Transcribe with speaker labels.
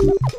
Speaker 1: you